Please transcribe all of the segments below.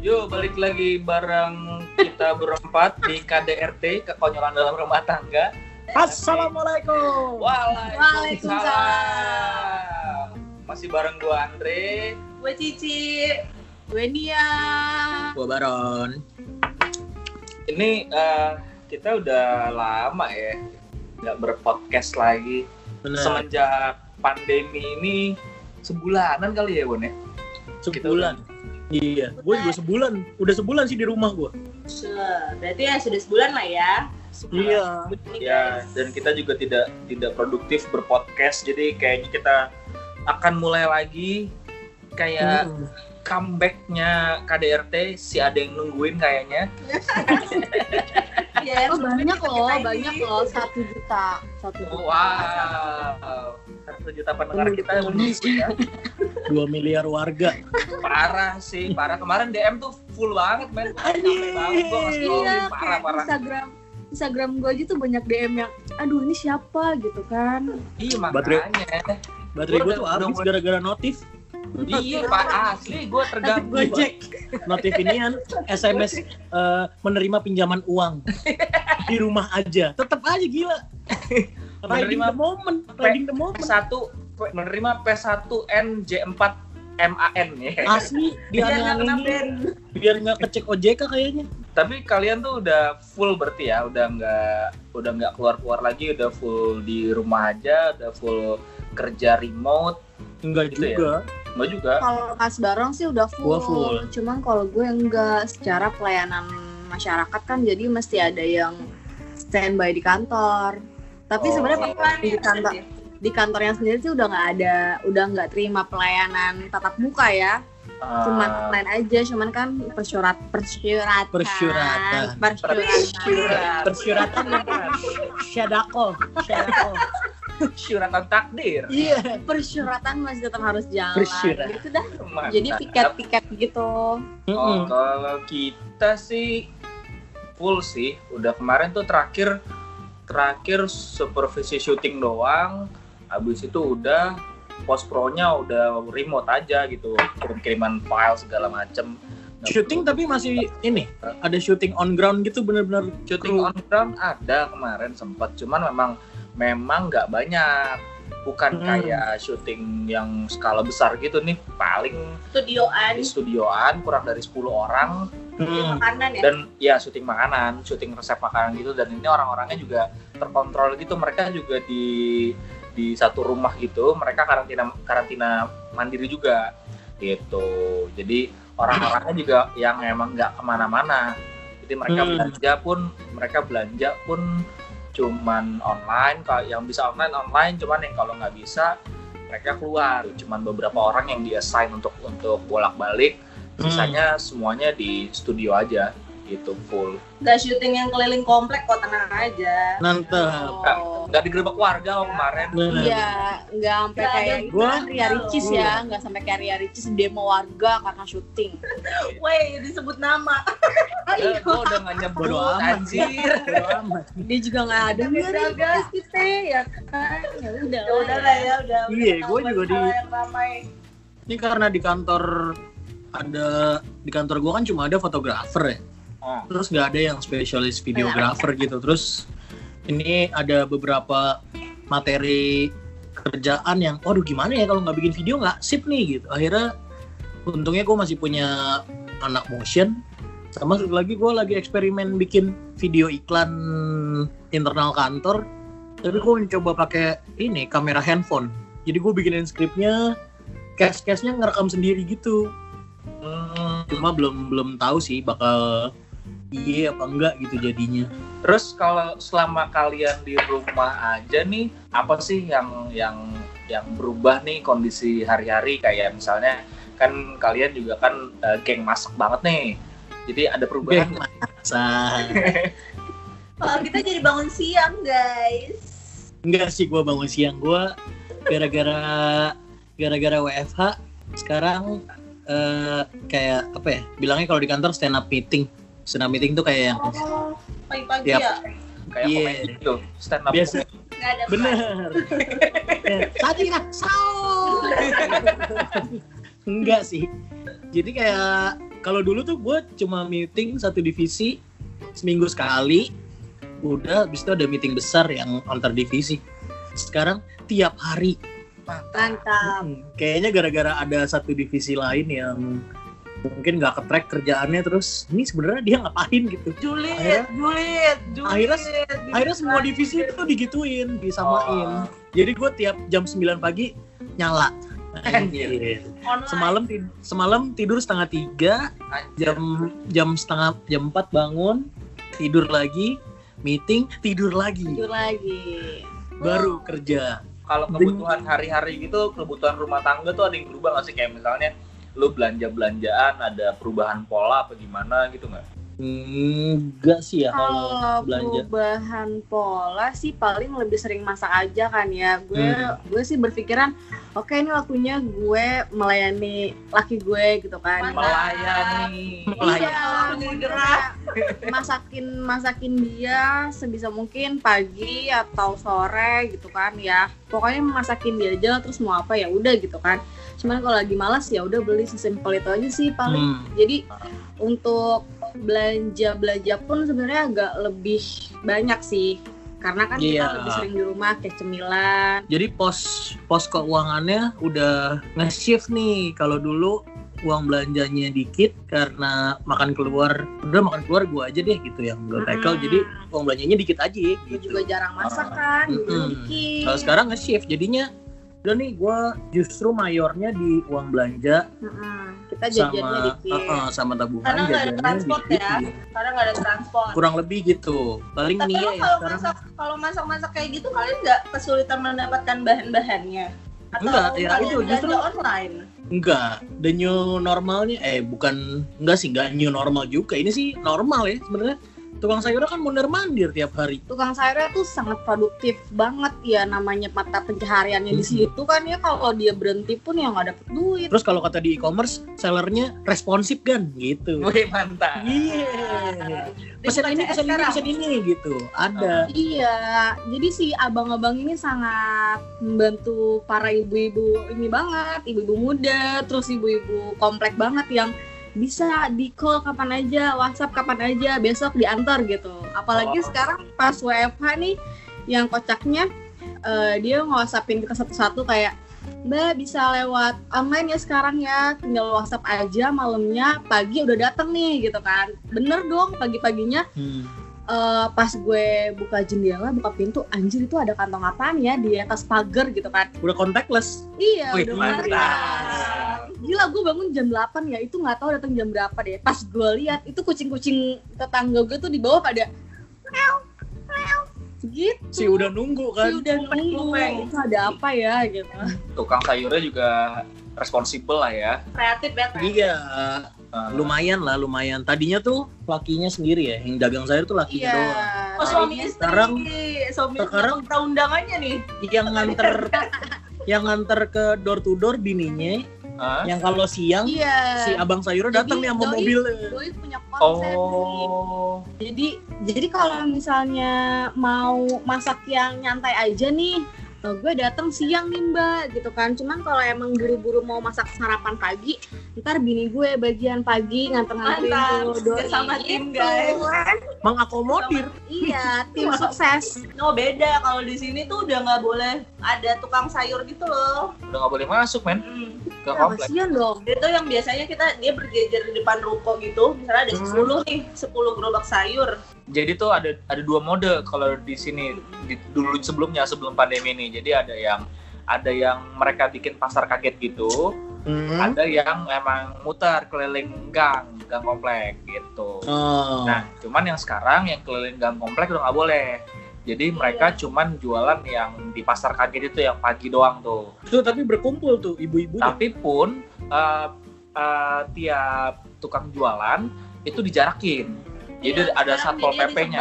Yuk balik lagi bareng kita berempat di KDRT Kekonyolan dalam Rumah Tangga. Assalamualaikum. Waalaikumsalam. Masih bareng gua Andre. Gue Cici. Gue Nia. Gua Baron. Ini eh, kita udah lama ya nggak berpodcast lagi. Bener. Semenjak pandemi ini sebulanan kali ya Bon ya. sebulan. Iya, gue juga sebulan. Udah sebulan sih di rumah gue. Berarti ya sudah sebulan lah ya. Sebulan. Iya. Ini Ya, guys. dan kita juga tidak tidak produktif berpodcast. Jadi kayaknya kita akan mulai lagi kayak Hmm. Comebacknya KDRT si ada yang nungguin kayaknya. Iya, Oh banyak loh, kita banyak loh, satu juta, satu juta. Wow, satu juta pendengar kita yang menunggu ya. 2 miliar warga. Parah sih, parah. Kemarin DM tuh full banget, men. Iya, parah, kayak parah. Instagram, Instagram gue aja tuh banyak DM yang, aduh ini siapa gitu kan? Iya, Baterai- makanya. Baterai Gua gue tuh habis gara-gara notif. Iya, Pak. Asli, gue terganggu. Gojek. Notif inian SMS eh, menerima pinjaman uang di rumah aja. Tetap aja gila. Riding Menerima the moment, riding the moment. P1 menerima P1 NJ4 MAN ya. Asli Biar nggak kena. Biar nggak kecek OJK kayaknya. Tapi kalian tuh udah full berarti ya, udah nggak udah nggak keluar-keluar lagi, udah full di rumah aja, udah full kerja remote. Enggak Gitu ya? Enggak juga. Kalau Mas Barong sih udah full. Gua full. Cuman kalau gue enggak secara pelayanan masyarakat kan jadi mesti ada yang standby di kantor. Tapi Oh. sebenarnya pas di ya? kantor di kantornya sendiri sih udah nggak ada, udah nggak terima pelayanan tatap muka ya. Cuman Ah, online aja, cuman kan persyurat persyuratan. Persyuratan. Persyuratan. Persyuratan Syadako. Syadako. Syuratan takdir. Iya. persyuratan masih tetap harus jalan. Persyuratan. Gitu dah. Mantap. Jadi piket-piket gitu. Oh, kalau kita sih full sih. Udah kemarin tuh terakhir terakhir supervisi syuting doang. Habis itu udah post pro-nya udah remote aja gitu. Kirim-kiriman file segala macem. Syuting tapi masih ini ada syuting on ground gitu bener-bener syuting on ground ada kemarin sempat cuman memang memang nggak banyak bukan Hmm. kayak syuting yang skala besar gitu nih paling Studioan. di studioan kurang dari 10 orang Hmm. Makanan ya. dan ya syuting makanan syuting resep makanan gitu dan ini orang-orangnya juga terkontrol gitu mereka juga di di satu rumah gitu mereka karantina karantina mandiri juga gitu jadi orang-orangnya juga yang emang nggak ke mana-mana jadi mereka Hmm. belanja pun mereka belanja pun cuman online kalau yang bisa online online. Cuman yang kalau nggak bisa mereka keluar. Cuman beberapa orang yang di assign untuk untuk bolak-balik. Hmm. sisanya semuanya di studio aja gitu full Gak syuting yang keliling komplek kok tenang aja. Mantap. Oh. nggak digerebek warga oh, kemarin. Iya, nggak sampai kayak Gua- Ria Ricis ya, nggak sampai kayak Ria Ricis demo warga karena syuting. Weh, disebut nama. ya, gue udah nggak nyebut Bodo amat. anjir. Dia juga nggak ada Jaga. kita ya kan. Ya udah. Ya udah lah ya, udah. Iya, gua juga di-. Ini karena di kantor ada di kantor gua kan cuma ada fotografer ya. Ah. Terus nggak ada yang spesialis videografer gitu. Terus ini ada beberapa materi kerjaan yang, waduh gimana ya kalau nggak bikin video nggak sip nih gitu. Akhirnya untungnya gue masih punya anak motion. Sama satu lagi gue lagi eksperimen bikin video iklan internal kantor. Tapi gue mencoba pakai ini kamera handphone. Jadi gue bikinin skripnya, cast-castnya ngerekam sendiri gitu. Hmm, Cuma belum belum tahu sih bakal iya apa enggak gitu jadinya. terus kalau selama kalian di rumah aja nih apa sih yang yang yang berubah nih kondisi hari-hari kayak misalnya kan kalian juga kan eh, geng masak banget nih jadi ada perubahan Geng masak. Kalau kita jadi bangun siang, guys. Enggak sih gua bangun siang gua gara-gara gara-gara WFH sekarang eh, kayak apa ya? Bilangnya kalau di kantor stand up meeting. Up meeting tuh kayak yang Oh, pagi-pagi ya. kayak Iya. komedi gitu stand up biasa Gak ada bener. Saat ini sahur. Enggak sih. Jadi kayak kalau dulu tuh gue cuma meeting satu divisi seminggu sekali udah habis itu ada meeting besar yang antar divisi sekarang tiap hari Mantap. Hmm, kayaknya gara-gara ada satu divisi lain yang mungkin nggak ketrack kerjaannya terus ini sebenarnya dia ngapain gitu? Julid, Akhirnya- julid, julid. akhirnya- akhirnya semua divisi itu digituin disamain. Jadi gue tiap jam 9 pagi nyala. Anjir. Semalam tid- semalam tidur setengah tiga jam jam setengah jam 4 bangun tidur lagi meeting tidur lagi. Jujur lagi. baru kerja. Kalau kebutuhan hari-hari gitu kebutuhan rumah tangga tuh ada yang berubah nggak sih? Kayak misalnya lu belanja belanjaan ada perubahan pola apa gimana gitu nggak enggak sih ya kalau Kalau belanja perubahan pola sih paling lebih sering masak aja kan ya. Gue Hmm. gue sih berpikiran oke ini waktunya gue melayani laki gue gitu kan. melayani Melayani. Iya, gerah. masakin masakin dia sebisa mungkin pagi atau sore gitu kan ya. Pokoknya masakin dia aja terus mau apa ya udah gitu kan. Cuman kalau lagi malas ya udah beli sesimpel itu aja sih paling. Hmm. Jadi untuk belanja belanja pun sebenarnya agak lebih banyak sih. Karena kan Iya. kita lebih sering di rumah kayak cemilan. jadi pos pos keuangannya udah nge-shift nih kalau dulu uang belanjanya dikit karena makan keluar udah makan keluar gua aja deh gitu yang gue tackle Mm-mm. jadi uang belanjanya dikit aja Gue gitu juga jarang masak kan, Mm-mm. dikit. kalau sekarang nge-shift jadinya udah nih gua justru mayornya di uang belanja Mm-mm. Kita jajannya sama dikit. uh-uh, sama tabungan Karena nggak ada transport dikit. ya. Karena nggak ada transport. kurang lebih gitu paling Tapi nih ya kalau sekarang masak kalau masak-masak kayak gitu kalian nggak kesulitan mendapatkan bahan-bahannya? Atau Enggak, ya itu justru- online? enggak the new normalnya eh bukan enggak sih enggak new normal juga ini sih normal ya sebenarnya tukang sayurnya kan mondar mandir tiap hari. Tukang sayurnya tuh sangat produktif banget ya namanya mata pencahariannya di Mm-mm. situ kan ya. Kalau dia berhenti pun ya nggak dapet duit. Terus kalau kata di e-commerce sellernya responsif kan gitu. Wih mantap. Iya. Di pesen ini CS pesen ini pesen ini gitu. Ada. Iya. Jadi si abang-abang ini sangat membantu para ibu-ibu ini banget. Ibu-ibu muda terus ibu-ibu komplek banget yang bisa di call kapan aja WhatsApp kapan aja besok diantar gitu apalagi Oh. sekarang pas WFH nih yang kocaknya eh, dia nge-whatsappin kita satu-satu kayak Mbak bisa lewat online ya sekarang ya tinggal WhatsApp aja malamnya pagi udah dateng nih gitu kan bener dong pagi-paginya Hmm. Eh, pas gue buka jendela buka pintu anjir itu ada kantong apaan ya di atas pagar gitu kan. Udah contactless? Iya Wih, udah mantap. gila gue bangun jam 8 ya itu nggak tahu datang jam berapa deh. Pas gue lihat itu kucing-kucing tetangga gue tuh di bawah pada meow, meow, gitu si udah nunggu Si kan udah nunggu. itu ada apa ya gitu. Tukang sayurnya juga responsibel lah ya. Kreatif kan? iya Eh, lumayan lah lumayan. Tadinya tuh lakinya sendiri ya yang dagang sayur tuh lakinya iya. doang. Oh suami tadinya- istri, Sekarang- suami sekarang- kita undangannya nih. yang nganter yang nganter ke door to door bininya Hah? yang kalau siang iya. si abang sayurnya datang nih sama doi- mobil. Doi punya konsep nih oh jadi jadi kalau misalnya mau masak yang nyantai aja nih eh, gue datang siang nih mbak gitu kan cuman kalau emang buru-buru mau masak sarapan pagi ntar bini gue bagian pagi nganter-nganterin doi bersama tim, Gitu. guys. mengakomodir iya tim sukses No beda kalau di sini tuh udah nggak boleh ada tukang sayur gitu loh. udah nggak boleh masuk men Hmm. ke ya, komplek kasihan dong Itu yang biasanya kita dia berjejer di depan ruko gitu. Misalnya ada Hmm. 10 nih, 10 gerobak sayur. Jadi tuh ada ada dua mode kalau di sini di, dulu sebelumnya sebelum pandemi ini jadi ada yang ada yang mereka bikin pasar kaget gitu Hmm. ada yang emang muter keliling gang gang komplek gitu Oh. nah cuman yang sekarang yang keliling gang komplek udah nggak boleh jadi mereka cuman jualan yang di pasar kaget itu yang pagi doang tuh Tuh, tapi berkumpul tuh ibu-ibu. tapi pun eh, eh, tiap tukang jualan itu dijarakin jadi Iya, ada satpol pp-nya.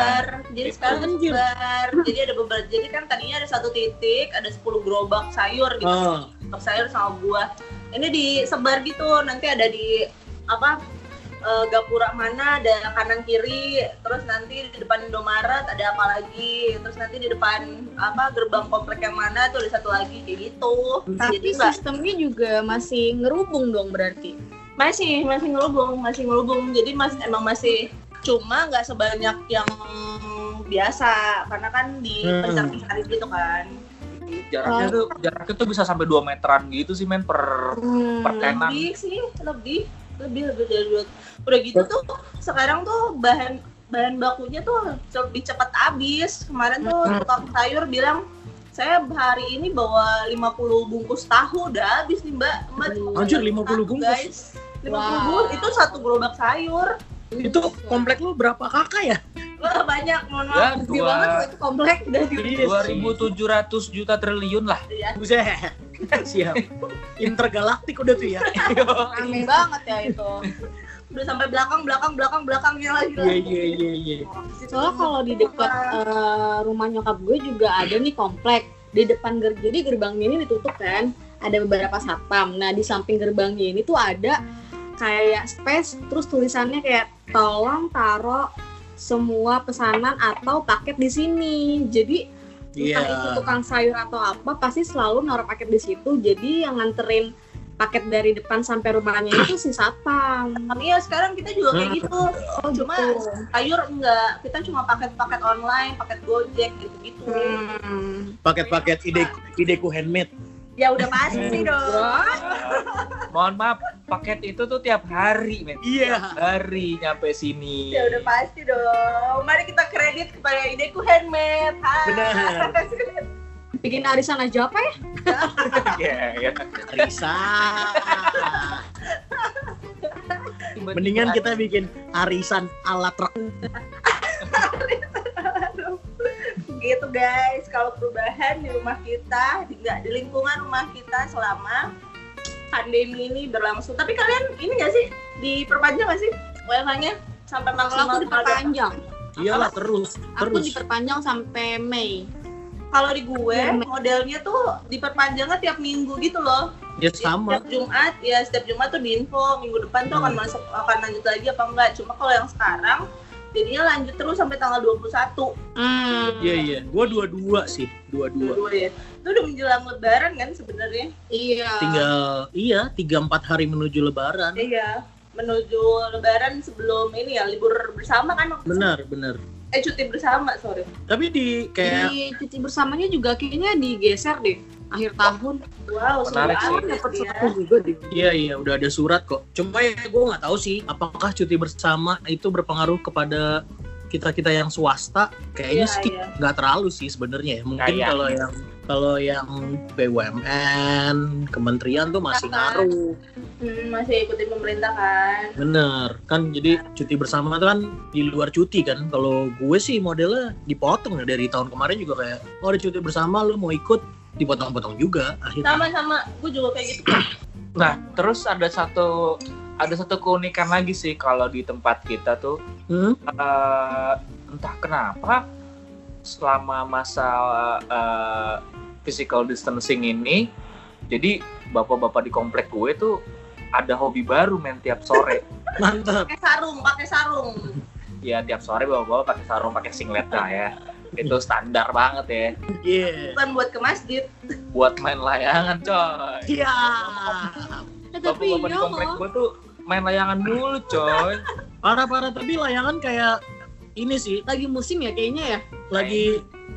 Jadi sekarang disebar. Jadi ada beberapa. Jadi kan tadinya ada satu titik, ada 10 gerobak sayur gitu. Oh. Gerobak sayur sama buah. Ini disebar gitu. Nanti ada di apa? eh, gapura mana ada kanan kiri terus nanti di depan Indomaret ada apa lagi terus nanti di depan apa gerbang komplek yang mana tuh ada satu lagi kayak gitu tapi jadi sistemnya juga masih ngerubung dong berarti Masih, masih ngelubung, masih ngelubung. Jadi mas emang masih cuma nggak sebanyak yang biasa karena kan di Hmm. pencar-pencar gitu kan. Jaraknya tuh jaraknya tuh bisa sampai 2 meteran gitu sih men per Hmm. per tenan. Lebih sih, lebih, lebih lebih dari dua. Udah gitu tuh sekarang tuh bahan bahan bakunya tuh lebih cepat habis. Kemarin tuh Hmm. tukang sayur bilang saya hari ini bawa 50 bungkus tahu udah habis nih mbak mbak Anjir, bawa 50 tahu, bungkus? guys 50 Wow. bungkus itu satu gerobak sayur Itu komplek lu berapa kakak ya? Wah banyak mohon Ya, maaf Gede dua, banget itu komplek udah di Iya. 2700 juta triliun lah. ya. Buset. Siap. Intergalaktik udah tuh ya. rame banget ya itu. udah sampai belakang belakang belakang belakangnya lagi Iya iya iya iya. Soalnya kalau di dekat eh, rumah nyokap gue juga ada nih komplek di depan gerbang jadi gerbangnya ini ditutup kan ada beberapa satpam nah di samping gerbangnya ini tuh ada kayak space terus tulisannya kayak tolong taruh semua pesanan atau paket di sini jadi entah Iya. itu tukang sayur atau apa pasti selalu naruh paket di situ jadi yang nganterin paket dari depan sampai rumahnya itu si satpam Iya sekarang kita juga kayak gitu oh Cuma gitu. sayur enggak kita cuma paket-paket online paket gojek gitu-gitu Hmm. Paket-paket ide ideku handmade. Ya udah pasti dong Mohon maaf, paket itu tuh tiap hari men. Iya. Hari nyampe sini. ya udah pasti dong mari kita kredit kepada ideku handmade Hai. Benar. bikin arisan aja apa ya Iya, iya. Risa. Mendingan kita bikin arisan ala truk. Gitu guys. Kalau perubahan di rumah kita di, nggak di lingkungan rumah kita selama pandemi ini berlangsung. Tapi kalian ini nggak sih? Diperpanjang nggak sih? WFH-nya sampai kalau maksimal aku diperpanjang. Iyalah terus, aku terus. diperpanjang sampai Mei. Kalau di gue Iya, modelnya tuh diperpanjangnya tiap minggu gitu loh. Ya sama. setiap Jumat ya setiap Jumat tuh diinfo minggu depan tuh akan Hmm. masuk akan lanjut lagi apa enggak. Cuma kalau yang sekarang jadinya lanjut terus sampai tanggal 21 hmm. Iya iya. Gua dua-dua sih, dua-dua. dua ya itu udah menjelang lebaran kan sebenarnya iya Tinggal iya tiga empat hari menuju Lebaran. iya menuju lebaran sebelum ini ya libur bersama kan? Benar benar. eh cuti bersama sorry Tapi di kayak di cuti bersamanya juga kayaknya digeser deh akhir tahun wow Menarik sih. dapat ya. suatu juga deh Iya iya udah ada surat kok. Cuma ya gue nggak tahu sih apakah cuti bersama itu berpengaruh kepada kita kita yang swasta. Kayaknya Iya, sih iya. nggak terlalu sih sebenarnya. ya. Mungkin Kayak. kalau yang kalau yang BUMN, kementerian tuh masih ngaruh. Hmm, masih ikutin pemerintah kan Bener kan jadi cuti bersama tuh kan di luar cuti kan. Kalau gue sih modelnya dipotong ya dari tahun kemarin juga kayak oh ada cuti bersama lu mau ikut dipotong-potong juga akhirnya. sama-sama gue juga kayak gitu Nah, terus ada satu ada satu keunikan lagi sih kalau di tempat kita tuh Hmm? eh, entah kenapa selama masa eh, physical distancing ini jadi bapak-bapak di komplek gue tuh ada hobi baru men tiap sore Mantap. pakai sarung pakai sarung ya tiap sore bapak-bapak pakai sarung pakai singlet lah ya itu standar banget ya Iya. bukan buat ke masjid buat main layangan coy Iya. eh, tapi bapak-bapak di iya komplek gue tuh main layangan mulu coy Parah-parah tapi layangan kayak ini sih lagi musim ya kayaknya ya lagi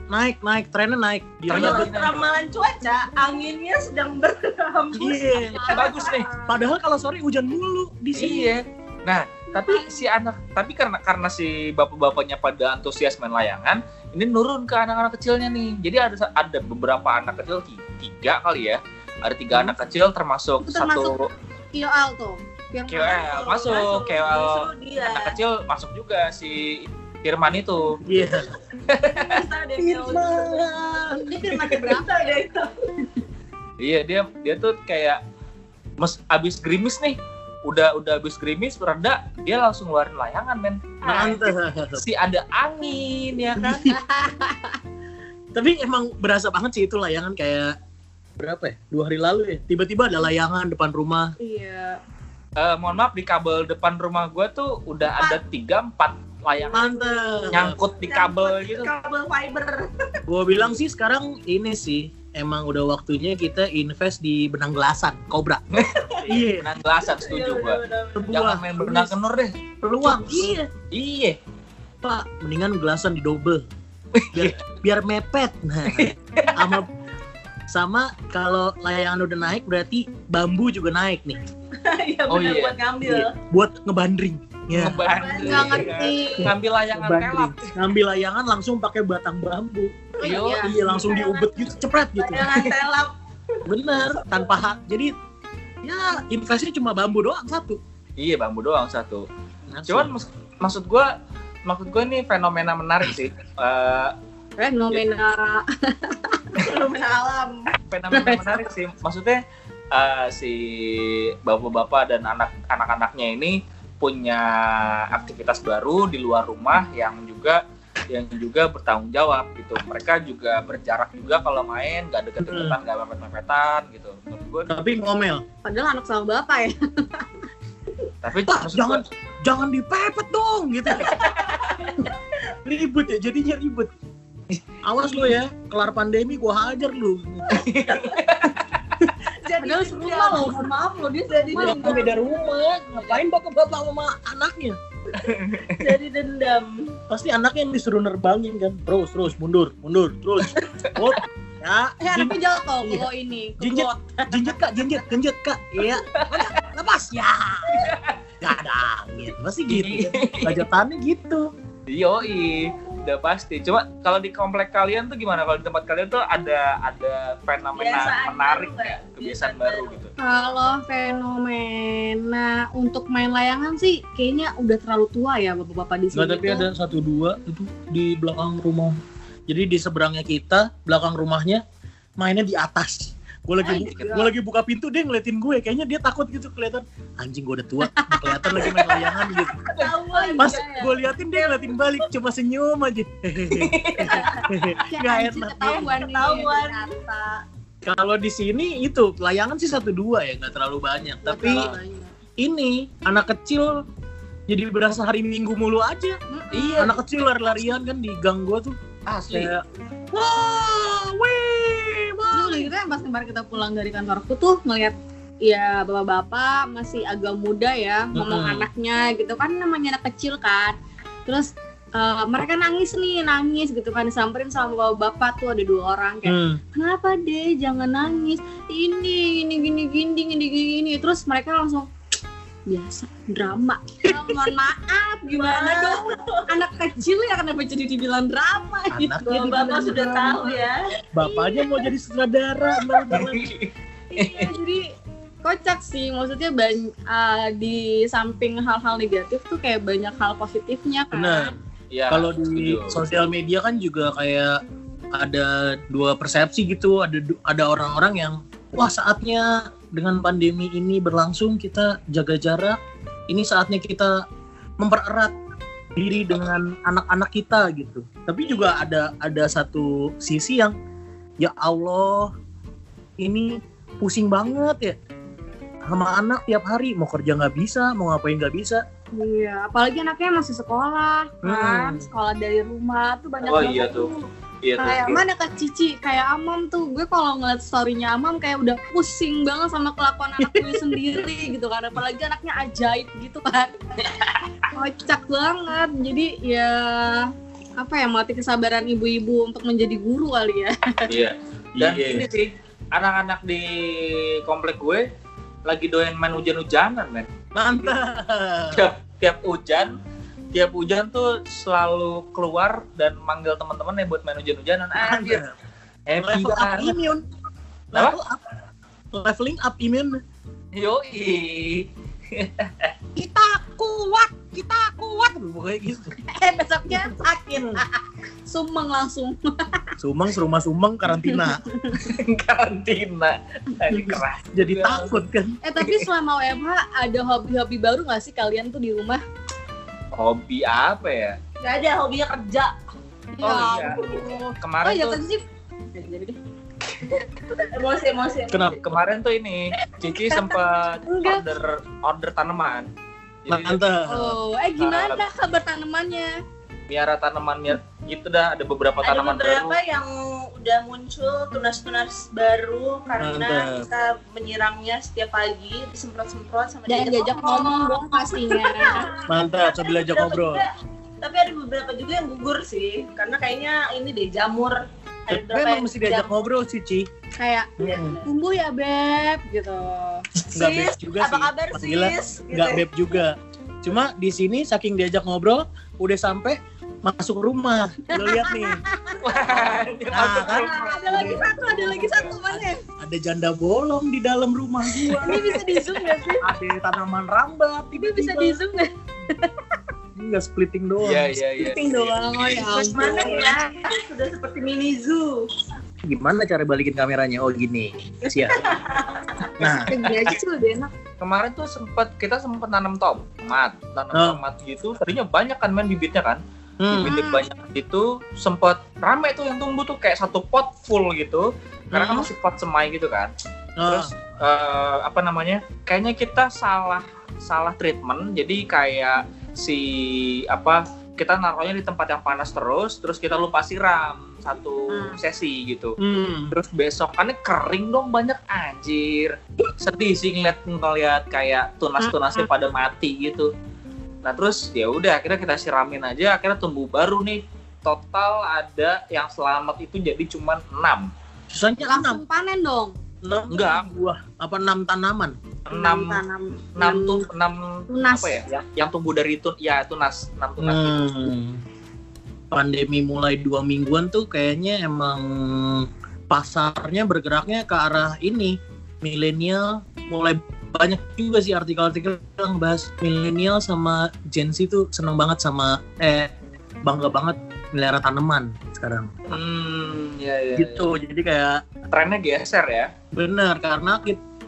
naik naik trennya naik. Gila. menurut ramalan cuaca anginnya sedang berhembus Iya. bagus nih Padahal kalau sore hujan mulu di sini. Iya. Nah, tapi si anak, tapi karena karena si bapak-bapaknya pada antusias main layangan, ini nurun ke anak-anak kecilnya nih. Jadi ada ada beberapa anak kecil ti- tiga kali ya. Ada tiga Hmm. anak kecil termasuk Itu termasuk satu KOL tuh yang KOL masuk, KOL Justru dia anak kecil masuk juga si Firman itu. Iya. bisa deh ini firman berapa deh itu Iya dia dia tuh kayak mes abis gerimis nih. Udah udah abis gerimis reda dia langsung ngeluarin layangan men. Mantap. Si ada angin ya kan. Tapi emang berasa banget sih itu layangan kayak berapa ya? Dua hari lalu ya. Tiba-tiba ada layangan depan rumah. iya Eh, mohon maaf di kabel depan rumah gue tuh udah ada tiga empat layangan Mantap. nyangkut di kabel gitu. kabel fiber Gue bilang sih sekarang ini sih emang udah waktunya kita invest di benang gelasan, Cobra. iya, benang gelasan setuju gua sebuah jangan main benang kenur deh peluang. Iya, iya Pak, mendingan gelasan di double. Biar, biar mepet. Nah, sama sama kalau layangan udah naik berarti bambu juga naik nih Iya Oh, iya. buat ngambil. buat ngebandring. Ya. ngebanding Nggak ngerti. ngambil layangan kelap Ngambil layangan langsung pakai batang bambu. Yo, Iya. Iya, langsung diubet gitu, cepret gitu. Jangan telap. Bener, tanpa hak. Jadi ya investnya cuma bambu doang satu. iya bambu doang satu Langsung. cuman mus- maksud gua maksud gua ini fenomena menarik sih Eh, Fenomena Fenomena alam. fenomena menarik sih maksudnya eh, si bapak-bapak dan anak anak-anaknya ini punya aktivitas baru di luar rumah yang juga yang juga bertanggung jawab gitu mereka juga berjarak juga kalau main gak deket-deketan gak mepet-mepetan gitu menurut gue tapi ngomel. padahal anak sama bapak ya. tapi Pak, jangan gua, jangan dipepet dong gitu. ribut ya, jadinya ribut. Awas lo ya, kelar pandemi gua hajar lu. Jadi Padahal serumah loh, mohon maaf loh dia jadi Orang dendam. beda rumah, ngapain bapak-bapak sama anaknya? Jadi dendam. Pasti anaknya yang disuruh nerbangin kan. Terus, terus, mundur, mundur, terus. Oh, ya, Eh anaknya jatuh Iya. kalau ini. Jinjit, jinjit kak, jinjit, jinjit kak. Iya, lepas ya. Gak ada angin, pasti gitu. Bajatannya gitu. yoi udah pasti cuma kalau di komplek kalian tuh gimana kalau di tempat kalian tuh ada ada fenomena Kebiasaan menarik baru ya kebiasaan Kebiasaan baru baru. gitu Kalau fenomena untuk main layangan sih kayaknya udah terlalu tua ya bapak-bapak di sini. Nggak, tapi tuh. ada satu dua itu di belakang rumah. Jadi di seberangnya kita, belakang rumahnya mainnya di atas. Gue lagi bu- gua lagi buka pintu dia ngeliatin gue, kayaknya dia takut gitu kelihatan. Anjing gue udah tua, kelihatan lagi main layangan gitu. Pas iya. gue liatin dia ngeliatin balik, cuma senyum aja. Nggak enak. ketahuan. Kalau di sini itu layangan sih satu dua ya, nggak terlalu banyak. Nggak Tapi terlalu banyak. ini anak kecil jadi berasa hari minggu mulu aja. iya Anak kecil lari-larian kan di gang gue tuh asli kayak wah, wih, gitu yang pas kemarin kita pulang dari kantorku tuh ngeliat ya bapak-bapak masih agak muda ya ngomong anaknya gitu kan namanya anak kecil kan. Terus eh, mereka nangis nih nangis gitu kan disamperin sama bapak-bapak tuh ada dua orang kayak Hmm. kenapa deh jangan nangis. Ini gini gini gini gini gini. Terus mereka langsung biasa drama Ya, mohon maaf gimana dong anak kecil ya kenapa jadi dibilang drama gitu Anaknya Bapak sudah drama. tahu ya. Bapaknya mau jadi sutradara. Iya, jadi kocak sih maksudnya banyak di samping hal-hal negatif tuh kayak banyak hal positifnya kan Benar. ya Kalau di sosial media kan juga kayak ada dua persepsi gitu. Ada ada orang-orang yang wah saatnya dengan pandemi ini berlangsung kita jaga jarak. Ini saatnya kita mempererat diri dengan anak-anak kita gitu. Tapi juga ada ada satu sisi yang ya Allah ini pusing banget ya sama anak tiap hari mau kerja nggak bisa mau ngapain nggak bisa iya apalagi anaknya masih sekolah kan Hmm. sekolah dari rumah tuh banyak Oh, iya tuh. Iya tuh kayak mana kak Cici? Kayak Amam tuh. Gue kalau ngeliat storynya Amam kayak udah pusing banget sama kelakuan anak gue sendiri gitu kan. Apalagi anaknya ajaib gitu kan. Kocak banget. Jadi ya apa ya mati kesabaran ibu-ibu untuk menjadi guru kali ya. Iya. Dan Iya. ini sih anak-anak di komplek gue lagi doyan main hujan-hujanan men. Mantap. Tiap tiap hujan tiap hujan tuh selalu keluar dan manggil teman-teman ya buat main hujan-hujanan. Anjir. Happy level up immune Apa? level up. Leveling up immune yoi. Kita kuat kita kuat. Pokoknya gitu. Eh besoknya sakit sumeng langsung. Sumeng serumah sumeng karantina. Karantina. Anjing keras. Jadi takut kan? Eh tapi selama WFH ada hobi-hobi baru gak sih kalian tuh di rumah hobi apa ya Gak ada hobinya kerja. Oh, iya. ampun. oh kemarin iya tuh kan sih. Emosi emosi. kenapa kemarin tuh ini Cici sempat order order tanaman jadi mantap Oh, eh gimana kabar tanamannya? miara tanaman miara, gitu dah ada beberapa ada tanaman beberapa baru yang udah muncul tunas-tunas baru karena Mantap. kita menyiramnya setiap pagi disemprot-semprot sama Dan diajak ngomong dong pastinya. Mantap, sambil ajak ngobrol. juga- tapi ada beberapa juga yang gugur sih karena kayaknya ini deh jamur ada Tapi beberapa emang yang mesti diajak jam- ngobrol sih, Ci. Kayak Mm-mm. tumbuh ya beb gitu. Nggak beb juga apa sih. kabar sis Gitu. Beb juga. Cuma di sini saking diajak ngobrol, udah sampai masuk rumah. Lo lihat nih, Wah, dia Nah, masuk kan? rumah. Ada lagi satu, ada lagi satu mana? ada janda bolong di dalam rumah gua. Ini bisa di zoom nggak sih? ada tanaman rambat Ini bisa di zoom nggak? Enggak splitting doang. Iya iya iya. Penting doang, oh ya ampun. mana ya sudah seperti mini zoo Gimana cara balikin kameranya? Oh gini. Siap. Nah, gini aja sih lebih enak. Kemarin tuh sempet kita sempet nanam tomat, tanam Oh. tomat gitu. Tadinya banyak kan main bibitnya kan. Hmm. Bibit banyak itu sempet rame tuh yang tumbuh tuh kayak satu pot full gitu. Karena kan Hmm. masih pot semai gitu kan. Oh, Terus eh, apa namanya? Kayaknya kita salah salah treatment. Jadi kayak si apa kita naruhnya di tempat yang panas terus, terus kita lupa siram satu Hmm. sesi gitu. hmm. Terus besokannya kering dong banyak anjir. Sedih sih ngeliat ngeliat kayak tunas-tunasnya pada mati gitu. Nah terus ya udah akhirnya kita siramin aja akhirnya tumbuh baru nih. Total ada yang selamat itu jadi cuman 6. Susahnya enam. Langsung panen dong. enam Enggak. buah apa enam tanaman 6 tanam 6 tuh 6 tunas. apa ya? Yang, yang tumbuh dari tun ya tunas 6 tunas gitu. Hmm. pandemi mulai dua mingguan tuh kayaknya emang pasarnya bergeraknya ke arah ini milenial mulai banyak juga sih artikel-artikel yang bahas milenial sama Gen Z tuh seneng banget sama eh bangga banget melihara tanaman sekarang Hmm, ya ya. gitu jadi kayak Trennya geser ya. Bener, karena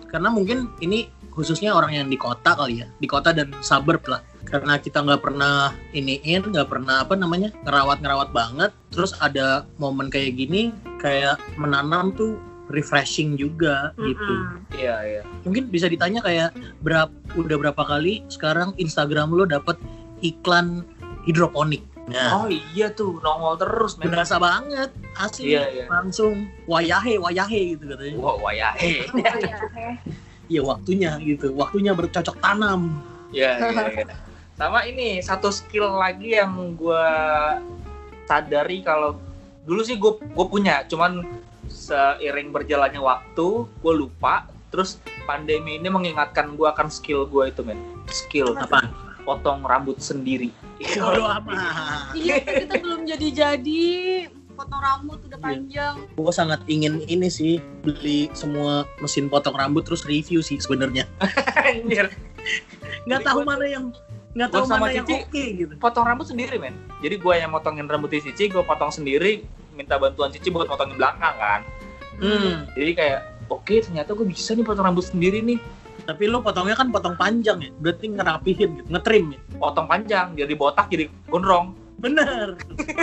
karena mungkin ini khususnya orang yang di kota kali ya, di kota dan suburb lah. Karena kita nggak pernah iniin, nggak pernah apa namanya ngerawat-ngerawat banget. Terus ada momen kayak gini, kayak menanam tuh refreshing juga gitu. Mm-mm. Iya iya. Mungkin bisa ditanya kayak berapa udah berapa kali sekarang Instagram lo dapet iklan hidroponik. Nah, Oh iya tuh nongol terus men. berasa banget asli Iya iya. langsung wayahe wayahe gitu katanya. Wow, wayahe. Iya. Iya waktunya gitu, waktunya bercocok tanam. Iya, iya, iya. Sama ini satu skill lagi yang gue sadari kalau dulu sih gue gue punya, cuman seiring berjalannya waktu gue lupa. Terus pandemi ini mengingatkan gue akan skill gue itu men, skill Apa? potong rambut sendiri. Bodo amat. Iya, kita belum jadi-jadi. Potong rambut udah Iya. panjang. Gue sangat ingin ini sih beli semua mesin potong rambut terus review sih sebenarnya. Anjir, Nggak tahu mana yang nggak tahu sama mana yang Cici. oke gitu. potong rambut sendiri men. Jadi gue yang motongin rambut Cici, gue potong sendiri, minta bantuan Cici buat motongin belakang kan. Hmm. Jadi kayak oke ternyata gue bisa nih potong rambut sendiri nih. Tapi lo potongnya kan potong panjang ya, berarti ngerapihin gitu, ngetrim ya. Potong panjang, jadi botak, jadi gondrong. Bener.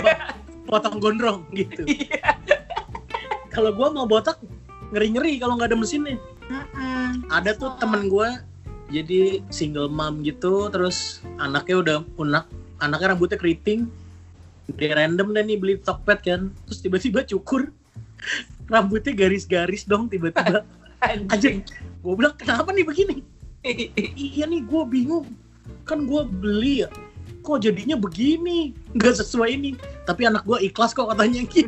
potong gondrong gitu. Iya. Kalau gua mau botak ngeri-ngeri kalau nggak ada mesinnya. Mm-mm. Ada tuh temen gua jadi single mom gitu, terus anaknya udah unak, anaknya rambutnya keriting. Dia random deh nih beli Tokped kan, terus tiba-tiba cukur. Rambutnya garis-garis dong tiba-tiba. Anjing, gue bilang kenapa nih begini? iya nih gue bingung. Kan gue beli ya. Kok jadinya begini? Nggak sesuai ini. Tapi anak gue ikhlas kok katanya gitu.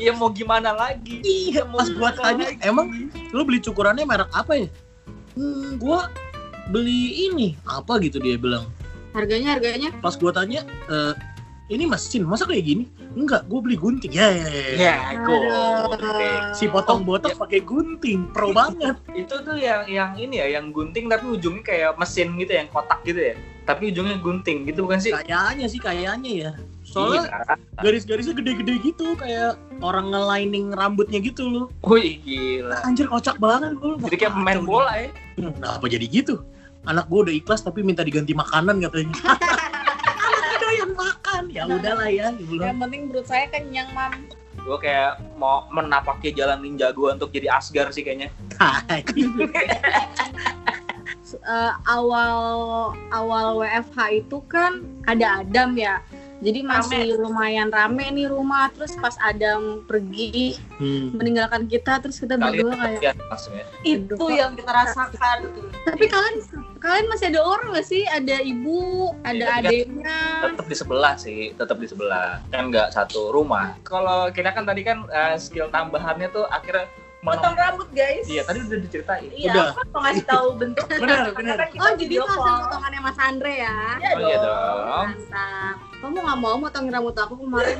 Iya mau gimana lagi? iya pas gue tanya emang lu beli cukurannya merek apa ya? Hmm, gue beli ini. Apa? gitu dia bilang. Harganya harganya? Pas gue tanya "Eh, ini mesin masa kayak gini enggak gue beli gunting ya ya, ya, ya. Ya, si potong botak pakai gunting pro banget Itu tuh yang yang ini ya, yang gunting tapi ujungnya kayak mesin gitu yang kotak gitu ya. Tapi ujungnya gunting gitu bukan sih? kayaknya sih kayaknya ya soalnya Iya. garis-garisnya gede-gede gitu kayak orang ngelining rambutnya gitu loh Wih gila. anjir kocak banget gue Jadi kayak pemain bola ya. kenapa jadi gitu anak gue udah ikhlas tapi minta diganti makanan katanya makan ya udahlah ya gitu yang penting perut saya kenyang mam Gue kayak mau menapaki jalan ninja gue untuk jadi Asgar sih kayaknya. Eh, awal awal WFH itu kan ada Adam ya Jadi masih lumayan rame nih rumah. Terus pas Adam pergi Hmm. meninggalkan kita, terus kita berdua kayak. ya ya. Itu Aduh, yang kita rasakan. Tapi kalian kalian masih ada orang gak sih? Ada ibu, ada Iya, tapi kan adiknya. tetap di sebelah sih, tetap di sebelah. Kan nggak satu rumah. Kalau kita kan tadi kan eh, skill tambahannya tuh akhirnya Potong rambut guys. Iya, tadi udah diceritain. Iya, Udah. aku mau ngasih tahu bentuk. Benar, benar. Kita Oh jadi itu hasil potongannya Mas Andre ya? Iya Oh iya dong. dong. Mantap. Kamu gak mau motongin rambut aku kemarin?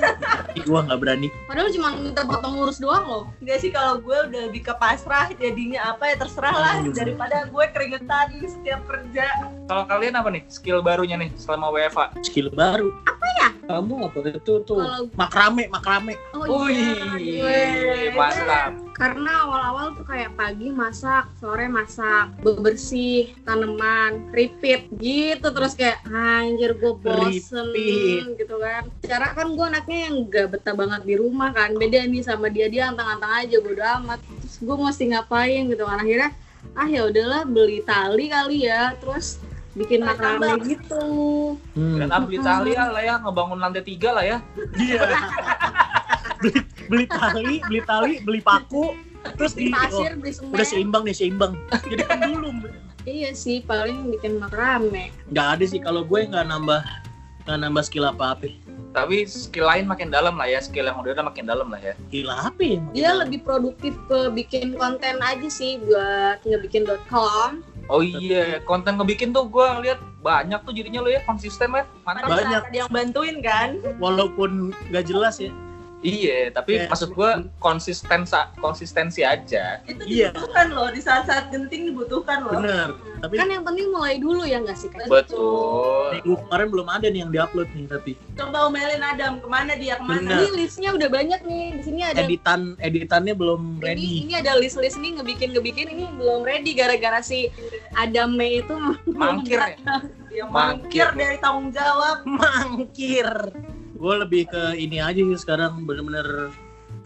Gua nggak berani. Padahal cuma minta potong lurus doang loh. Enggak sih kalau gue udah lebih ke pasrah jadinya apa ya terserah lah Hmm. daripada gue keringetan setiap kerja. Kalau kalian apa nih skill barunya nih selama WFA? Skill baru. Apa ya? Kamu apa itu tuh? Kalau Makrame, makrame. oh iya. Mantap. Karena awal-awal tuh kayak pagi masak, sore masak, bebersih, tanaman, repeat gitu terus kayak anjir gue bosen Repeat. gitu kan. Cara kan gue anaknya yang gak betah banget di rumah kan. Beda nih sama dia dia antang-antang aja bodo amat. Terus gue mesti ngapain gitu kan akhirnya ah ya udahlah beli tali kali ya terus bikin tambang. gitu. Hmm. Dan ah, beli tali lah ya, ngebangun lantai tiga lah ya. Iya. beli, beli tali, beli tali, beli paku, terus Beli di pasir, oh, beli semen. udah seimbang nih seimbang. Jadi kan dulu Iya sih, paling bikin makrame. nggak ada sih kalau gue nggak nambah nggak nambah skill apa apa. Tapi skill lain makin dalam lah ya, skill yang udah ada makin dalam lah ya. Gila apa ya? Dia lebih produktif ke bikin konten aja sih buat ngebikin.com. Oh iya, konten ngebikin tuh gue lihat banyak tuh jadinya lo ya konsisten ya, mantap. Banyak. ada yang bantuin kan. walaupun nggak jelas ya. Iya, tapi Kayak- maksud gue konsisten konsistensi aja. Itu Iya. dibutuhkan loh di saat-saat genting dibutuhkan loh. Bener. Tapi Kan yang penting mulai dulu ya nggak sih kak? Betul. minggu kemarin belum ada nih yang diupload nih tapi Coba omelin Adam ke mana dia ke mana? Bener. Ini listnya udah banyak nih. Di sini ada editan editannya belum ini, ready. ini ada list-list nih ngebikin ngebikin ini belum ready gara-gara si Adam May itu Mangkir ya. Yang Mangkir. mangkir dari tanggung jawab. Mangkir. Gue lebih ke ini aja sih sekarang bener-bener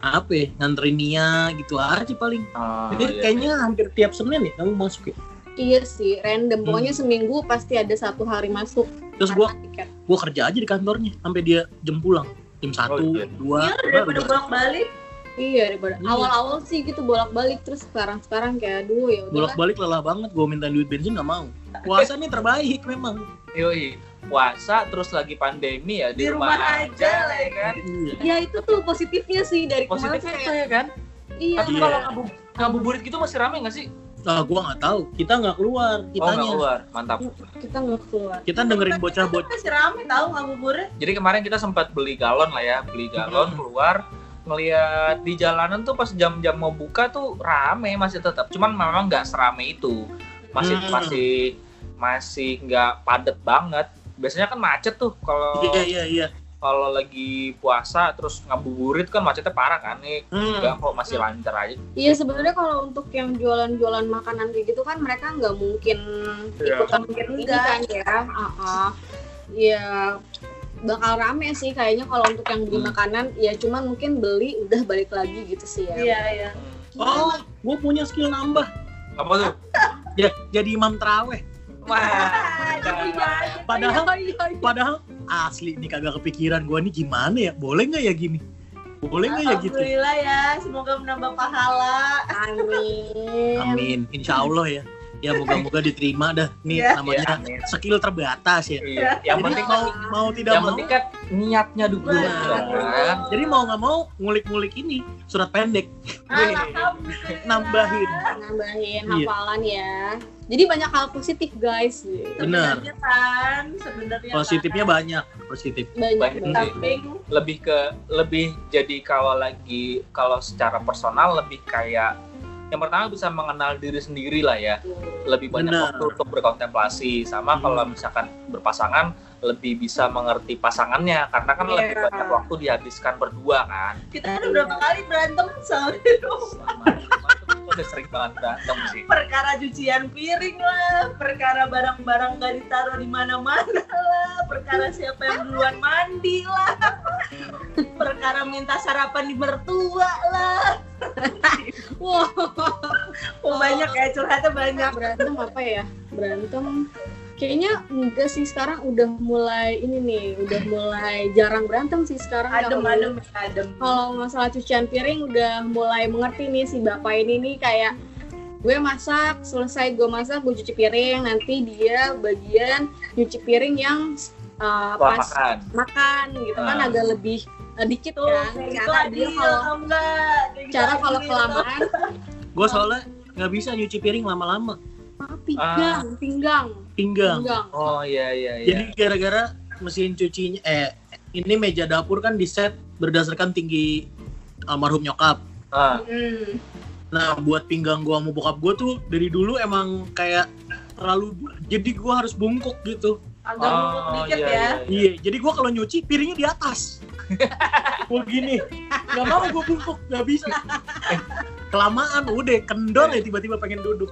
apa ya nganterin Nia gitu aja paling. Oh, Jadi iya. kayaknya hampir tiap Senin nih kamu masuk ya. Iya sih, random. Pokoknya Hmm. seminggu pasti ada satu hari masuk. Terus gue gue kerja aja di kantornya sampai dia jam pulang jam satu iya. dua Iya daripada bolak balik. Iya daripada Iya. awal-awal sih gitu bolak-balik terus sekarang-sekarang kayak aduh ya udah bolak-balik lelah banget gue minta duit bensin nggak mau puasa nih terbaik memang Yoi, puasa terus lagi pandemi ya di, Di rumah aja, ya kan. Iya. Ya itu tuh positifnya sih dari kemarin Positifnya itu kayak ya kan. iya Tapi Iya. kalau ngabu- ngabuburit gitu masih rame nggak sih? ah gue nggak tahu kita nggak keluar Oh nggak keluar, mantap. kita nggak keluar. kita dengerin bocah-bocah Masih rame tahu ngabuburit. Jadi kemarin kita sempat beli galon lah ya, beli galon Hmm. keluar ngelihat di jalanan tuh pas jam-jam mau buka tuh rame masih tetap. Cuman memang nggak serame itu. Masih Hmm. masih masih nggak padat banget. Biasanya kan macet tuh kalau iya iya iya kalau lagi puasa terus ngabuburit kan macetnya parah kan nih. Hmm. Enggak kok masih lancar aja. Iya sebenarnya kalau untuk yang jualan-jualan makanan kayak gitu kan mereka nggak mungkin Iya. ikutan Mungkin ini enggak. kan ya. Ah, Iya bakal rame sih kayaknya kalau untuk yang beli Hmm. makanan ya cuman mungkin beli udah balik lagi gitu sih ya. Iya iya. oh gue punya skill nambah Apa tuh? ya jadi imam teraweh Wah. Padahal Iya, iya, iya. padahal asli nih kagak kepikiran gue nih gimana ya boleh nggak ya gini boleh nggak ya gitu Alhamdulillah ya, semoga menambah pahala. Amin. amin insya Allah ya ya moga-moga diterima dah nih Iya. namanya Iya, amin. skill terbatas ya Iya. Yang Jadi penting mau mau tidak yang mau penting kan niatnya dulu kan. jadi mau nggak mau ngulik-ngulik ini surat pendek nambahin Nambahin Iya. hafalan ya. Jadi banyak hal positif guys. Benar. Sebenarnya kan, sebenarnya positifnya kan. banyak positif Banyak Banyak. lebih ke lebih jadi kalau lagi kalau secara personal lebih kayak yang pertama bisa mengenal diri sendiri lah ya lebih banyak Benar. waktu untuk berkontemplasi sama Hmm. kalau misalkan berpasangan lebih bisa mengerti pasangannya karena kan lebih Iya. banyak waktu dihabiskan berdua kan kita udah berapa kali berantem sama Itu udah sering banget berantem sih perkara cucian piring lah, perkara barang-barang gak ditaruh di mana-mana lah, perkara siapa yang duluan mandi lah, perkara minta sarapan di mertua lah. Wah, Oh, banyak ya curhatnya banyak. berantem apa ya? Berantem Kayaknya enggak sih sekarang udah mulai ini nih, udah mulai jarang berantem sih sekarang. adem Kalau- adem adem Kalau masalah cucian piring udah mulai mengerti nih si bapak ini nih kayak gue masak, selesai gue masak, gue cuci piring, nanti dia bagian nyuci piring yang uh, pas makan. makan gitu kan Ah. agak lebih uh, dikit tuh kan. kayak gitu Cara dia kalau gitu cara kalau kelamaan Gue soalnya nggak bisa nyuci piring lama-lama, ah, pinggang, pinggang, pinggang. Oh iya iya iya. Jadi gara-gara mesin cucinya, eh ini meja dapur kan di set berdasarkan tinggi almarhum nyokap. Ah, Hmm. Nah buat pinggang gua sama bokap gua tuh dari dulu emang kayak terlalu, jadi gua harus bungkuk gitu. agak bungkuk oh, dikit iya, ya iya, iya. Iya, jadi gua kalau nyuci piringnya di atas. gua gini, nggak mau gua bungkuk, nggak bisa. Kelamaan, udah kendor ya tiba-tiba pengen duduk.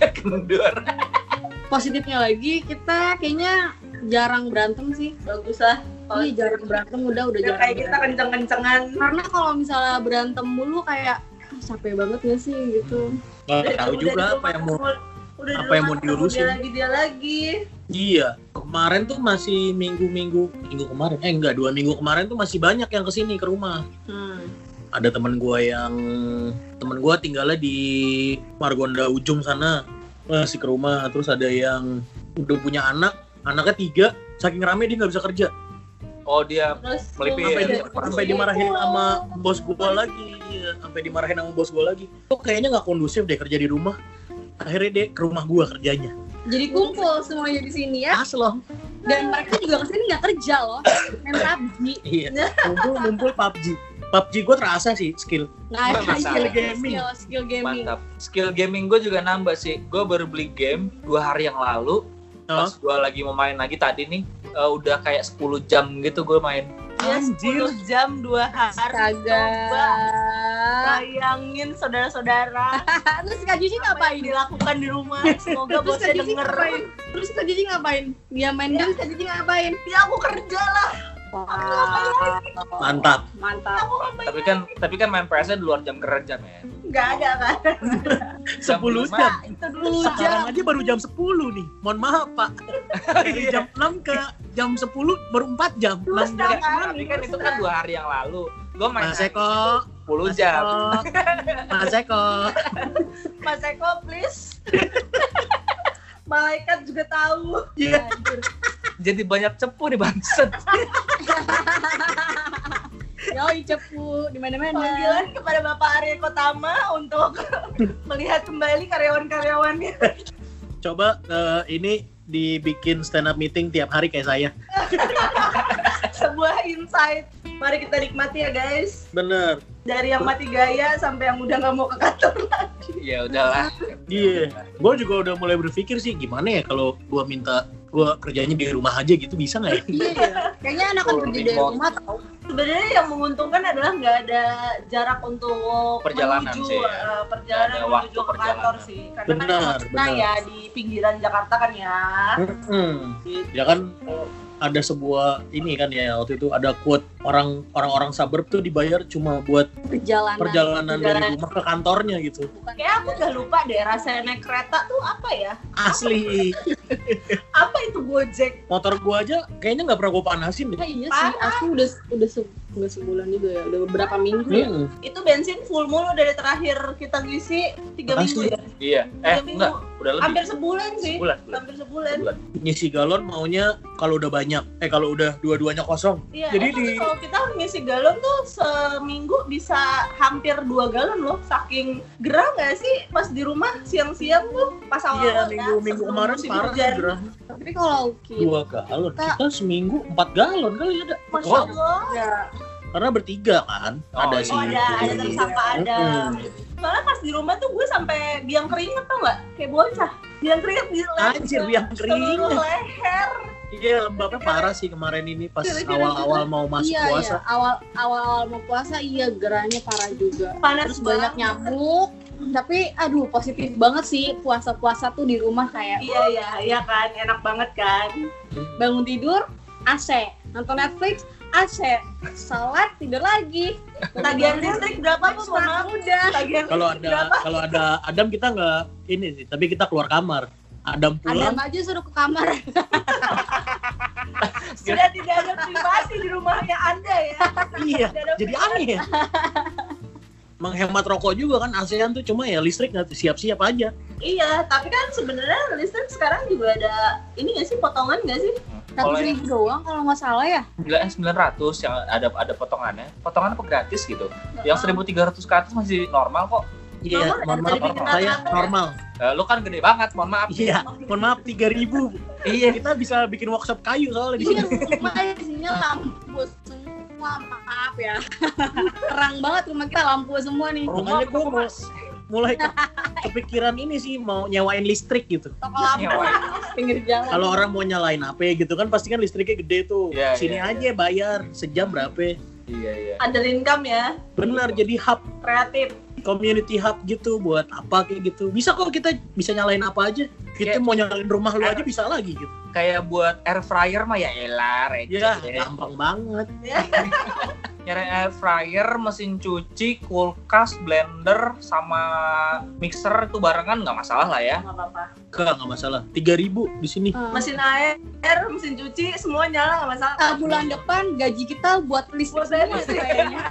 Kendor. Positifnya lagi kita kayaknya jarang berantem sih. bagus lah kalau Iya jarang berantem udah udah udah jarang. kayak kita kenceng-kencengan Karena kalau misalnya berantem mulu kayak ah, capek banget gak sih gitu. Nggak tahu Udah juga apa yang mau. udah apa yang mau diurusin. dia lagi dia lagi Iya, kemarin tuh masih minggu-minggu, minggu kemarin, eh enggak dua minggu kemarin tuh masih banyak yang ke sini ke rumah. hmm. Ada teman gua yang teman gua tinggalnya di Margonda ujung sana masih ke rumah. Terus ada yang udah punya anak, anaknya tiga, saking rame dia nggak bisa kerja. Oh dia terus Melipir. Sampai, di- Udah- sampai dimarahin sama bos gua lagi, Iya, sampai dimarahin sama bos gua lagi. Kok kayaknya nggak kondusif deh kerja di rumah. Akhirnya dia ke rumah gua kerjanya. Jadi kumpul semuanya di sini ya. Aslo. Dan mereka juga ke sini nggak kerja loh, main PUBG. Iya. Ngumpul ngumpul PUBG. PUBG gue terasa sih skill. Nah, skill Gaming. Skill, skill gaming. mantap. Skill gaming gue juga nambah sih. Gue baru beli game dua hari yang lalu. Oh. Pas gue lagi mau main lagi tadi nih, eh, udah kayak 10 jam gitu gue main. dia Anjir. 10 jam dua hari Astaga. coba bayangin saudara-saudara Terus Kak apa ngapain? yang dilakukan di rumah semoga bosnya denger ngapain? Terus Kak Cici ngapain? Dia main game, Kak Cici ngapain? ya aku kerja lah Wah, Mantap. mantap. Tapi kan tapi kan main PS-nya di luar jam kerja, men. nggak ada kan 10 lima. jam. itu dulu Sekarang aja baru jam 10 nih. Mohon maaf, Pak. Dari jam 6 ke jam 10 baru 4 jam. Dua 6 jam. setengah. Tapi kan itu kan dua hari yang lalu. Gue main Mas Eko. 10 Mas jam. Eko. Mas Eko. Mas Eko please malaikat juga tahu Iya. Jadi banyak cepu nih bangset. Yoi cepu di mana-mana. panggilan kepada Bapak Arya Kotama untuk melihat kembali karyawan-karyawannya Coba eh, ini dibikin stand up meeting tiap hari kayak saya. sebuah insight mari kita nikmati ya guys Bener. dari yang mati gaya sampai yang udah nggak mau ke kantor ya udahlah. Iya. Gue juga udah mulai berpikir sih gimana ya kalau gue minta gue kerjanya di rumah aja gitu bisa nggak ya? Iya ya. Kayaknya enakan Oh, kerja dari rumah tau. sebenarnya yang menguntungkan adalah nggak ada jarak untuk Perjalanan menuju sih ya. eh, perjalanan ada menuju waktu ke kantor perjalanan. sih karena Benar, kan benar. ya di pinggiran Jakarta kan ya Hmm. Ya kan ada sebuah ini kan ya waktu itu ada quote orang orang-orang suburb tuh dibayar cuma buat Perjalanan. perjalanan dari rumah ke kantornya gitu. Bukan kayak aku udah lupa deh rasanya naik kereta tuh apa ya Asli. apa itu gojek Motor gua aja kayaknya nggak pernah gua panasin deh. Nah, iya sih, aku udah udah se nggak sebulan juga ya, udah beberapa minggu ya. Hmm. itu bensin full mulu dari terakhir kita ngisi tiga Asli. minggu ya Iya. Eh, Tiga minggu. enggak, udah lebih. hampir sebulan sih Sebulan, sebulan. hampir sebulan Sebulan. Ngisi galon maunya kalau udah banyak. Eh kalau udah dua-duanya kosong. Iya, Jadi di- kalau kita ngisi galon tuh seminggu bisa hampir dua galon loh, saking gerah nggak sih pas di rumah siang-siang tuh pas Iya awal-awal minggu minggu sebelum kemarin parah hujan. gerah. Tapi kalau kita Dua galon. Kita- Kita seminggu empat galon kali ada. Masya Oh, Allah. ya, karena bertiga kan. Oh, ada iya. sih. Oh ada, ada tersangka ada. Mm-mm. Soalnya pas di rumah tuh gue sampai biang keringet tau nggak? Kayak bocah. Biang keringet di leher. Anjir, biang keringet. Seluruh leher. Iya lembabnya parah sih kemarin ini pas awal-awal mau masuk iya puasa. iya awal awal awal mau puasa iya gerahnya parah juga. Panas Terus banyak nyamuk. Tapi aduh positif banget sih puasa-puasa tuh di rumah kayak Iya iya iya kan, enak banget kan. bangun tidur AC, nonton Netflix AC, sholat tidur lagi. Tagihan listrik berapa tuh? Mohon maaf. udah. Kalau ada kalau ada Adam kita nggak ini sih, tapi kita keluar kamar. Adam Adam pulang aja suruh ke kamar. Sudah tidak ada privasi di rumahnya Anda ya. iya jadi aneh ya menghemat rokok juga kan ASEAN tuh cuma ya listrik nggak siap-siap aja Iya, tapi kan sebenarnya listrik sekarang juga ada ini nggak sih potongan nggak sih? Kalau Seratus yang ribu doang kalau nggak salah ya. sembilan sembilan ratus yang ada ada potongannya, potongannya apa gratis gitu. Yang Oh. seribu tiga ratus ke atas masih normal kok. iya Normal, maaf lebih kenal saya ya? normal Eh, lu kan gede banget, mohon maaf. iya mohon maaf 3000 Iya. kita bisa bikin workshop kayu soalnya di Iya, sini rumah isinya lampu ya. Terang banget rumah kita lampu semua nih. Makanya gua mau- mulai ke- kepikiran ini sih mau nyewain listrik gitu Toko lampu Nyewain. pinggir jalan. kalau orang mau nyalain HP gitu kan pasti kan listriknya gede tuh Iya, sini iya, aja bayar sejam berapa Iya, iya. Ada income ya, benar jadi hub kreatif. community hub gitu buat apa kayak gitu bisa kok kita bisa nyalain apa aja kita Kayak- mau nyalain rumah lu aja bisa lagi gitu Kayak buat air fryer mah ya elah, receh. ya gampang banget Nyari air fryer, mesin cuci, kulkas, blender, sama mixer itu barengan nggak masalah lah ya. Nggak apa-apa. Enggak, nggak masalah 3000 di sini Hmm. Mesin air, mesin cuci, semua nyala nggak masalah. Ah, bulan depan gaji kita buat listrik Buat semua kayaknya.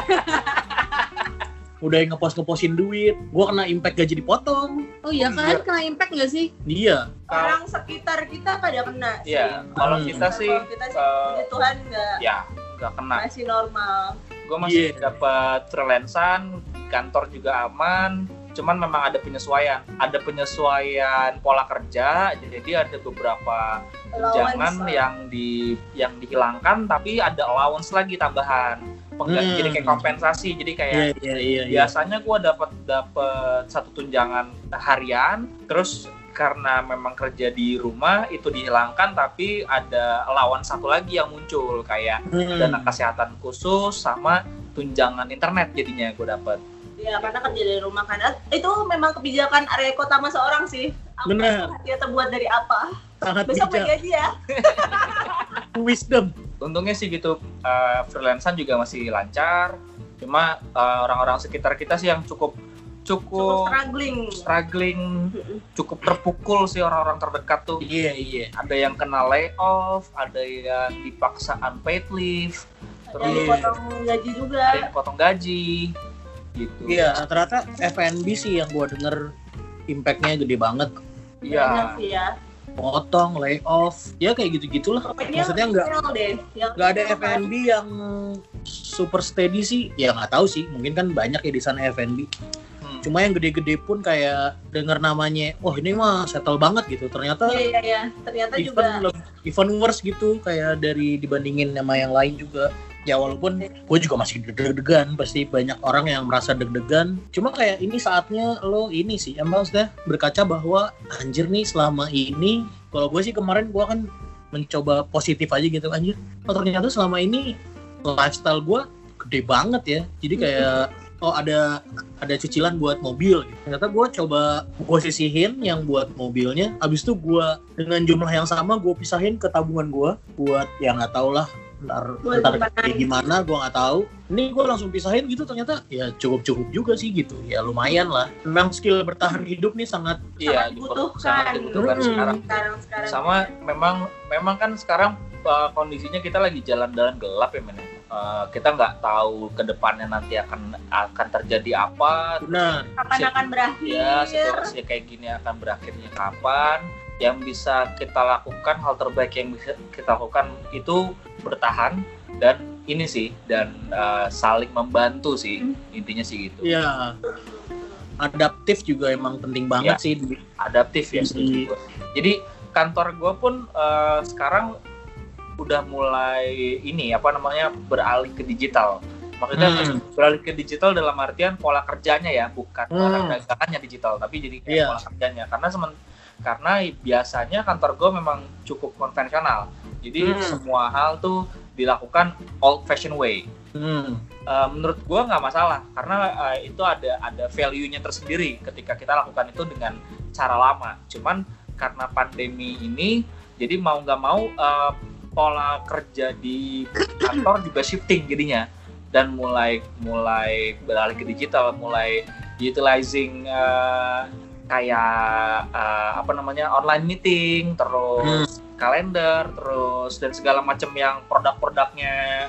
udah ngepost ngepostin duit gua kena impact gaji dipotong Oh iya kan kena impact nggak sih? iya Orang sekitar kita pada kena sih. Iya, kalau Hmm. kita sih, Kalau kita sih, eh, Tuhan nggak ya nggak kena. masih normal. Gue masih Iya. dapat freelancean, kantor juga aman. Cuman memang ada penyesuaian, ada penyesuaian pola kerja. Jadi ada beberapa tunjangan yang di yang dihilangkan, tapi ada allowance lagi tambahan. Pengga- Hmm. Jadi kayak kompensasi. Jadi kayak iya iya iya iya biasanya gue dapat dapat satu tunjangan harian terus karena memang kerja di rumah itu dihilangkan tapi ada allowance satu lagi yang muncul kayak Hmm. dana kesehatan khusus sama tunjangan internet jadinya gue dapat Ya karena kerja dari rumah kan itu memang kebijakan area kota masa orang sih. Apa Benar. Dia terbuat dari apa? sangat Besok bijak pagi aja ya. wisdom untungnya sih gitu uh, freelancean juga masih lancar cuma uh, orang-orang sekitar kita sih yang cukup Cukup cukup struggling. struggling cukup terpukul sih orang-orang terdekat tuh iya iya ada yang kena layoff, ada yang dipaksa unpaid leave, Ada terus yang dipotong gaji juga. ada yang potong gaji, gitu. iya rata-rata FNB sih yang gua denger impactnya gede banget Iya. sih ya. potong layoff ya kayak gitu gitulah Pokoknya Maksudnya nggak-. Yang nggak ada. FNB yang super steady sih ya nggak tahu sih mungkin kan banyak ya di sana FNB. Cuma yang gede-gede pun kayak denger namanya oh ini mah settle banget gitu. Ternyata Iya iya iya. Ternyata even juga leb- even worse gitu kayak dari dibandingin sama yang lain juga. Ya walaupun gue juga masih deg-degan pasti banyak orang yang merasa deg-degan. Cuma kayak ini saatnya lo ini sih emang sudah berkaca bahwa anjir nih selama ini kalau gue sih kemarin gue kan mencoba positif aja gitu anjir oh ternyata selama ini lifestyle gue gede banget ya. Jadi kayak oh ada ada cicilan buat mobil gitu. ternyata gue coba gue sisihin yang buat mobilnya abis itu gue dengan jumlah yang sama gue pisahin ke tabungan gue buat ya nggak tau lah ntar Buat ntar gimana? kayak gimana gue nggak tahu ini gue langsung pisahin gitu ternyata ya cukup cukup juga sih gitu ya lumayan lah memang skill bertahan hidup nih sangat Iya, sangat diper- dibutuhkan. sangat dibutuhkan Hmm. sekarang. sekarang sekarang. Sama memang memang kan sekarang uh, kondisinya kita lagi jalan-jalan gelap ya men. Uh, kita nggak tahu ke depannya nanti akan akan terjadi apa. benar Kapan Siap. akan berakhir? Ya, situasi kayak gini akan berakhirnya kapan? Yang bisa kita lakukan hal terbaik yang bisa kita lakukan itu bertahan dan ini sih dan uh, saling membantu sih intinya sih gitu. ya adaptif juga emang penting banget Ya. sih adaptif ya gua. Jadi kantor gue pun eh, sekarang udah mulai ini apa namanya beralih ke digital. Maksudnya Hmm. beralih ke digital dalam artian pola kerjanya ya, bukan Hmm. orang dagangannya digital, tapi jadi kayak Iya. pola kerjanya. Karena semen, karena biasanya kantor gue memang cukup konvensional. Jadi Hmm. semua hal tuh dilakukan old fashion way. Hmm. Uh, menurut gua nggak masalah karena uh, itu ada ada value-nya tersendiri ketika kita lakukan itu dengan cara lama. Cuman karena pandemi ini, jadi mau nggak mau uh, pola kerja di kantor juga shifting jadinya dan mulai mulai beralih ke digital, mulai utilizing uh, kayak eh, apa namanya online meeting, terus kalender, terus dan segala macam yang produk-produknya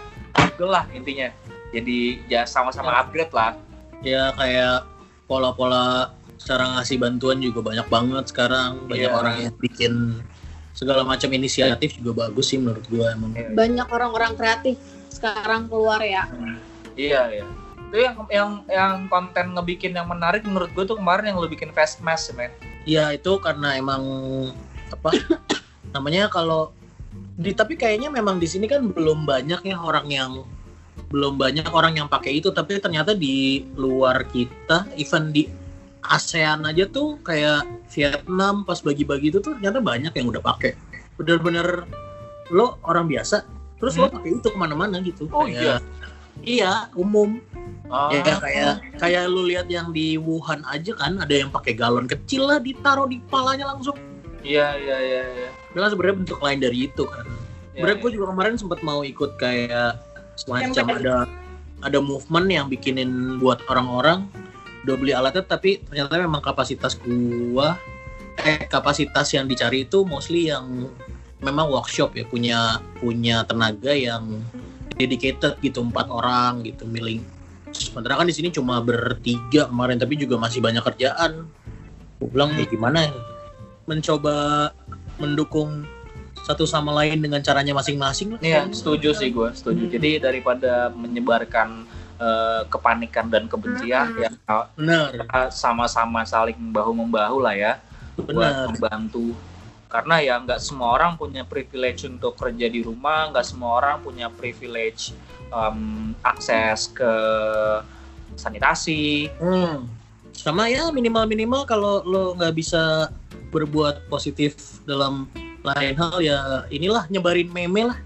Google lah intinya. Jadi ya sama-sama upgrade lah. ya kayak pola-pola cara ngasih bantuan juga banyak banget sekarang banyak Iya. orang yang bikin segala macam inisiatif juga bagus sih menurut gua emang. Banyak orang-orang kreatif sekarang keluar ya. Iya iya. Itu yang yang yang konten ngebikin yang menarik menurut gue tuh kemarin yang lu bikin fast mass men. ya itu karena emang apa namanya kalau di tapi kayaknya memang di sini kan belum banyak ya orang yang belum banyak orang yang pakai itu. Tapi ternyata di luar kita even di ASEAN aja tuh kayak Vietnam pas bagi-bagi itu tuh ternyata banyak yang udah pakai bener-bener lo orang biasa terus lo Hmm. pakai itu ke mana-mana gitu. Oh, Kayak- iya umum. Oh, ya kayak kayak lu lihat yang di Wuhan aja kan ada yang pakai galon kecil lah ditaruh di palanya langsung. Iya iya iya iya. itu kan sebenarnya bentuk lain dari itu kan. Iya, sebenarnya iya. gue juga kemarin sempat mau ikut kayak semacam ada ada movement yang bikinin buat orang-orang udah beli alatnya tapi ternyata memang kapasitas gua eh kapasitas yang dicari itu mostly yang memang workshop ya punya punya tenaga yang dedicated gitu empat orang gitu milih sementara kan di sini cuma bertiga kemarin tapi juga masih banyak kerjaan gue bilang ya gimana ya mencoba mendukung satu sama lain dengan caranya masing-masing lah. Iya, setuju sih gue, setuju. Hmm. Jadi daripada menyebarkan eh, kepanikan dan kebencian, Hmm. ya sama-sama saling bahu membahu lah ya, buat benar membantu. Karena ya nggak semua orang punya privilege untuk kerja di rumah, nggak semua orang punya privilege em, akses ke sanitasi. Hmm. sama ya minimal minimal kalau lo nggak bisa berbuat positif dalam lain hal ya inilah nyebarin meme lah